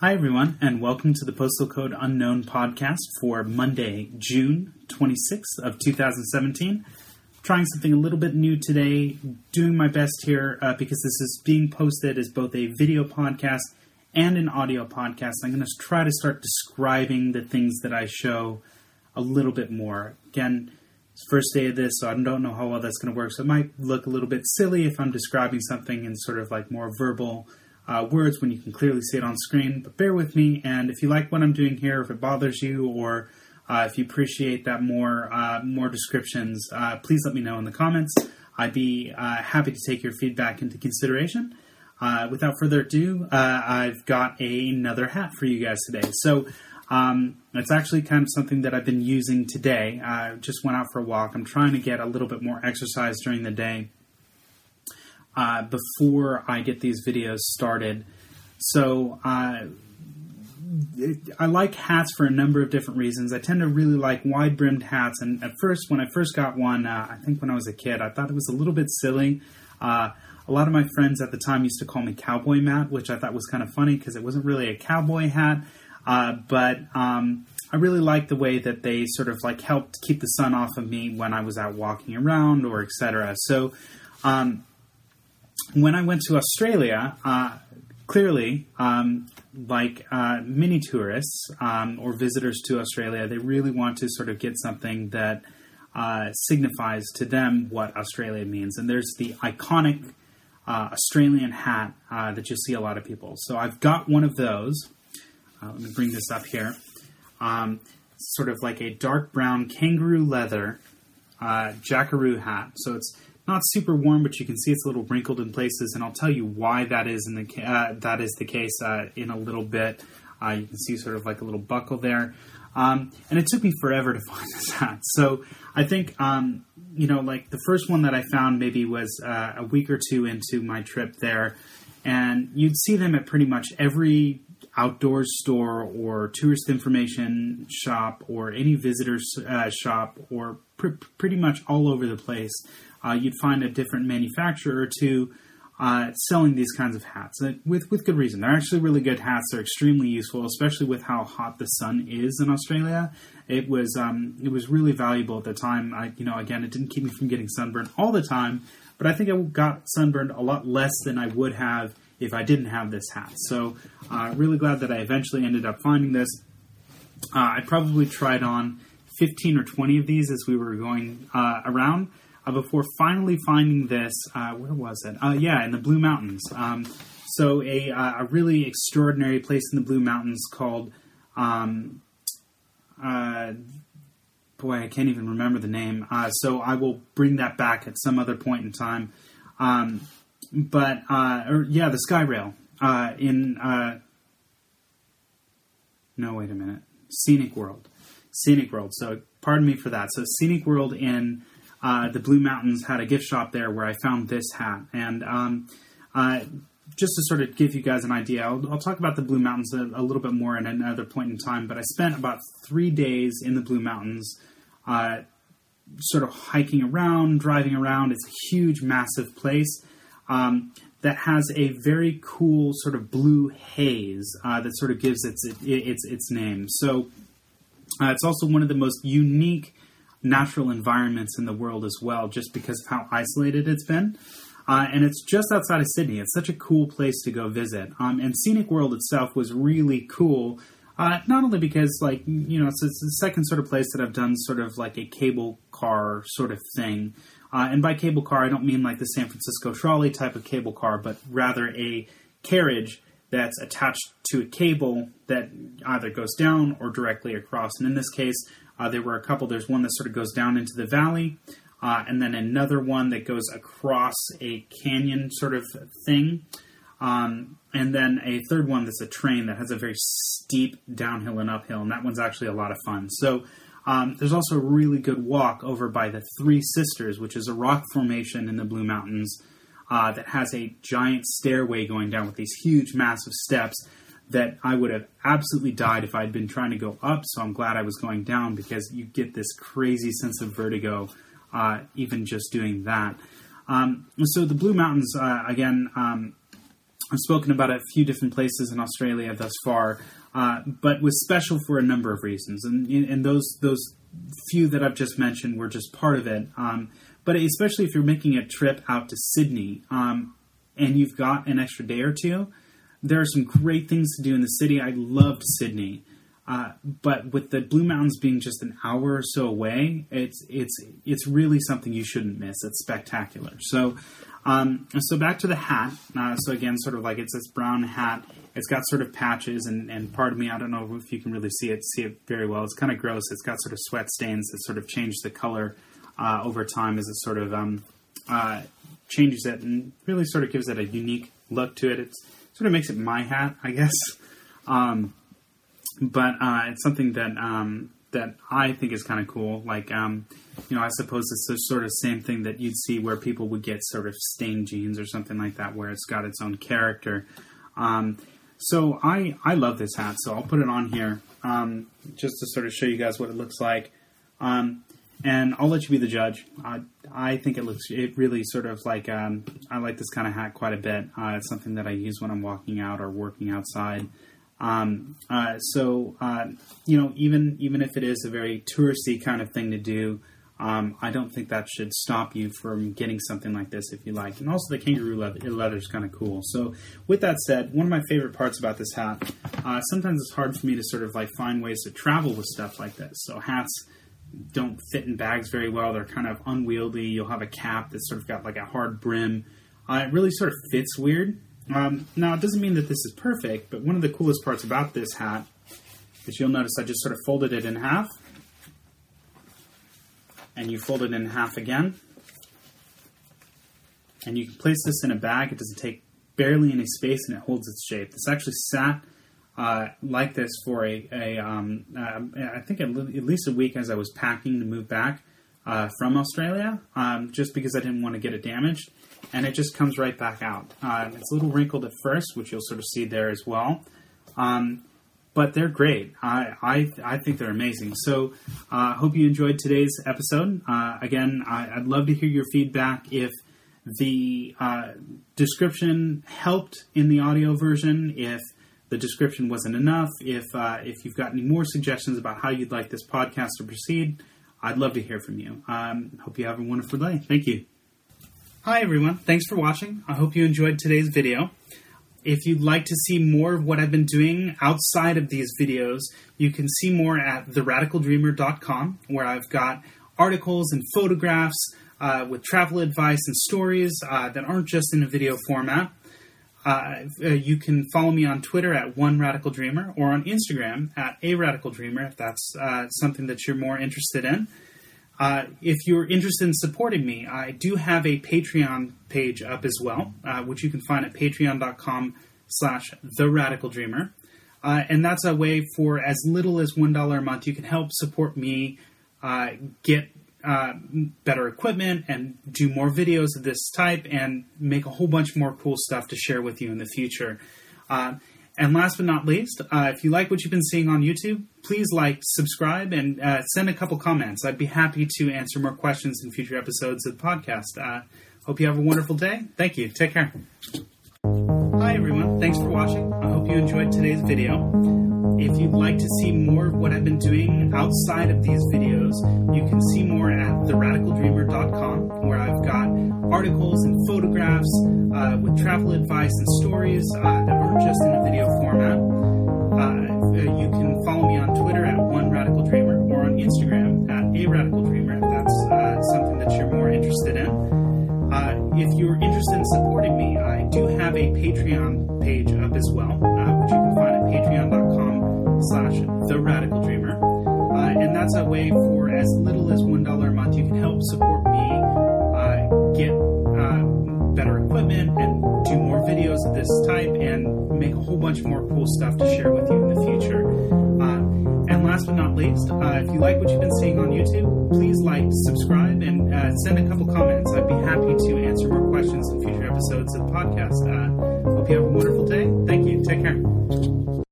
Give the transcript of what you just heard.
Hi, everyone, and welcome to the Postal Code Unknown podcast for Monday, June 26th of 2017. Trying something a little bit new today, doing my best here uh, because this is being posted as both a video podcast and an audio podcast. I'm going to try to start describing the things that I show a little bit more. Again, first day of this, so I don't know how well that's going to work. So it might look a little bit silly if I'm describing something in sort of like more verbal uh, words when you can clearly see it on screen. But bear with me, and if you like what I'm doing here, if it bothers you, or uh, if you appreciate that more uh, more descriptions, uh, please let me know in the comments. I'd be uh, happy to take your feedback into consideration. Without further ado, I've got a, another hat for you guys today. So. Um, it's actually kind of something that I've been using today. I just went out for a walk. I'm trying to get a little bit more exercise during the day uh, before I get these videos started. So uh, I like hats for a number of different reasons. I tend to really like wide brimmed hats, and at first, when I first got one, uh, I think when I was a kid, I thought it was a little bit silly. Uh, a lot of my friends at the time used to call me Cowboy Matt, which I thought was kind of funny because it wasn't really a cowboy hat. Uh, but um, I really liked the way that they sort of like helped keep the sun off of me when I was out walking around or etc. So um, when I went to Australia, uh, clearly, um, like uh, many tourists um, or visitors to Australia, they really want to sort of get something that uh, signifies to them what Australia means. And there's the iconic uh, Australian hat uh, that you see a lot of people. So I've got one of those. Uh, let me bring this up here. Um, sort of like a dark brown kangaroo leather jackaroo hat. So it's not super warm, but you can see it's a little wrinkled in places, and I'll tell you why that is in the uh, that is the case uh, in a little bit. Uh, you can see sort of like a little buckle there, um, and it took me forever to find this hat. So I think um, you know, like the first one that I found maybe was uh, a week or two into my trip there, and you'd see them at pretty much every outdoors store or tourist information shop or any visitor uh, shop or pr- pretty much all over the place uh, you'd find a different manufacturer too uh, selling these kinds of hats uh, with with good reason. They're actually really good hats. They're extremely useful, especially with how hot the sun is in Australia. It was um, it was really valuable at the time. I you know again it didn't keep me from getting sunburned all the time, but I think I got sunburned a lot less than I would have if I didn't have this hat. So uh, really glad that I eventually ended up finding this. Uh, I probably tried on 15 or 20 of these as we were going uh, around uh, before finally finding this. Uh, where was it? Uh, yeah, in the Blue Mountains. Um, so a, uh, a really extraordinary place in the Blue Mountains called. Um, uh, boy, I can't even remember the name. Uh, so I will bring that back at some other point in time. Um, but or, yeah, the Sky Rail in. no, wait a minute. Scenic World. Scenic World. So pardon me for that. So Scenic World in uh, the Blue Mountains had a gift shop there where I found this hat. And um, uh, just to sort of give you guys an idea, I'll, I'll talk about the Blue Mountains a, a, little bit more at another point in time. But I spent about three days in the Blue Mountains, uh, sort of hiking around, driving around. It's a huge, massive place. Um, that has a very cool sort of blue haze uh, that sort of gives its its its name. So uh, it's also one of the most unique natural environments in the world as well, just because of how isolated it's been. Uh, and it's just outside of Sydney. It's such a cool place to go visit. Um, and Scenic World itself was really cool, uh, not only because, like, you know, it's, it's, the second sort of place that I've done sort of like a cable car sort of thing. Uh, and by cable car, I don't mean like the San Francisco trolley type of cable car, but rather a carriage that's attached to a cable that either goes down or directly across. And in this case, uh, there were a couple. There's one that sort of goes down into the valley, uh, and then another one that goes across a canyon sort of thing. Um, and then a third one that's a train that has a very steep downhill and uphill, and that one's actually a lot of fun. So um, there's also a really good walk over by the Three Sisters, which is a rock formation in the Blue Mountains uh, that has a giant stairway going down with these huge, massive steps that I would have absolutely died if I'd been trying to go up. So I'm glad I was going down because you get this crazy sense of vertigo uh, even just doing that. Um, so the Blue Mountains, uh, again, um, I've spoken about a few different places in Australia thus far, uh, but was special for a number of reasons, and and those those few that I've just mentioned were just part of it. Um, but especially if you're making a trip out to Sydney um, and you've got an extra day or two, there are some great things to do in the city. I loved Sydney. Uh, but with the Blue Mountains being just an hour or so away, it's it's it's really something you shouldn't miss. It's spectacular. So, um, so back to the hat. Uh, so again, sort of like it's this brown hat. It's got sort of patches, and, and part of me, I don't know if you can really see it see it very well. It's kind of gross. It's got sort of sweat stains that sort of change the color uh, over time as it sort of um, uh, changes it, and really sort of gives it a unique look to it. It sort of makes it my hat, I guess. Um, but uh, it's something that um, that I think is kind of cool. Like, um, you know, I suppose it's the sort of same thing that you'd see where people would get sort of stained jeans or something like that, where it's got its own character. Um, so I I love this hat, so I'll put it on here um, just to sort of show you guys what it looks like. Um, and I'll let you be the judge. I, I think it looks it really sort of like um, I like this kind of hat quite a bit. Uh, it's something that I use when I'm walking out or working outside. Um, uh, so uh, you know, even even if it is a very touristy kind of thing to do, um, I don't think that should stop you from getting something like this if you like. And also, the kangaroo leather, leather is kind of cool. So, with that said, one of my favorite parts about this hat, uh, sometimes it's hard for me to sort of like find ways to travel with stuff like this. So hats don't fit in bags very well. They're kind of unwieldy. You'll have a cap that's sort of got like a hard brim. Uh, it really sort of fits weird. Um, now, it doesn't mean that this is perfect, but one of the coolest parts about this hat is you'll notice I just sort of folded it in half. And you fold it in half again. And you can place this in a bag. It doesn't take barely any space and it holds its shape. This actually sat uh, like this for a, a um, uh, I think at, least a week as I was packing to move back uh, from Australia, um, just because I didn't want to get it damaged and it just comes right back out. Uh, it's a little wrinkled at first, which you'll sort of see there as well. Um, but they're great. I, I, I think they're amazing. So I uh, hope you enjoyed today's episode. Uh, again, I, would love to hear your feedback if the uh, description helped in the audio version, if the description wasn't enough, if, uh, if you've got any more suggestions about how you'd like this podcast to proceed. I'd love to hear from you. Um, hope you have a wonderful day. Thank you. Hi everyone, thanks for watching. I hope you enjoyed today's video. If you'd like to see more of what I've been doing outside of these videos, you can see more at theradicaldreamer.com, where I've got articles and photographs uh, with travel advice and stories uh, that aren't just in a video format. Uh, uh you can follow me on Twitter at One Radical Dreamer or on Instagram at A Radical Dreamer if that's uh, something that you're more interested in. Uh, if you're interested in supporting me, I do have a Patreon page up as well, uh, which you can find at patreon.com slash the radical dreamer. Uh, and that's a way for as little as $1 a month, you can help support me get uh, better equipment and do more videos of this type and make a whole bunch more cool stuff to share with you in the future. Uh, and last but not least, uh, if you like what you've been seeing on YouTube, please like, subscribe, and uh, send a couple comments. I'd be happy to answer more questions in future episodes of the podcast. Uh, hope you have a wonderful day. Thank you. Take care. Hi, everyone. Thanks for watching. I hope you enjoyed today's video. If you'd like to see more of what I've been doing outside of these videos, you can see more at theradicaldreamer.com, where I've got articles and photographs uh, with travel advice and stories uh, that aren't just in a video format. Uh, you can follow me on Twitter at One Radical Dreamer or on Instagram at A Radical Dreamer if that's uh, something that you're more interested in. Uh, if you're interested in supporting me, I do have a Patreon page up as well, uh, which you can find at patreon.com slash the radical dreamer. and that's a way for as little as $1 a month you can help support me get uh, better equipment and do more videos of this type and make a whole bunch more cool stuff to share with you in the future. Uh, and last but not least, uh, if you like what you've been seeing on YouTube, please like, subscribe, and uh, send a couple comments. I'd be happy to answer more questions in future episodes of the podcast. Uh, hope you have a wonderful day. Thank you. Take care.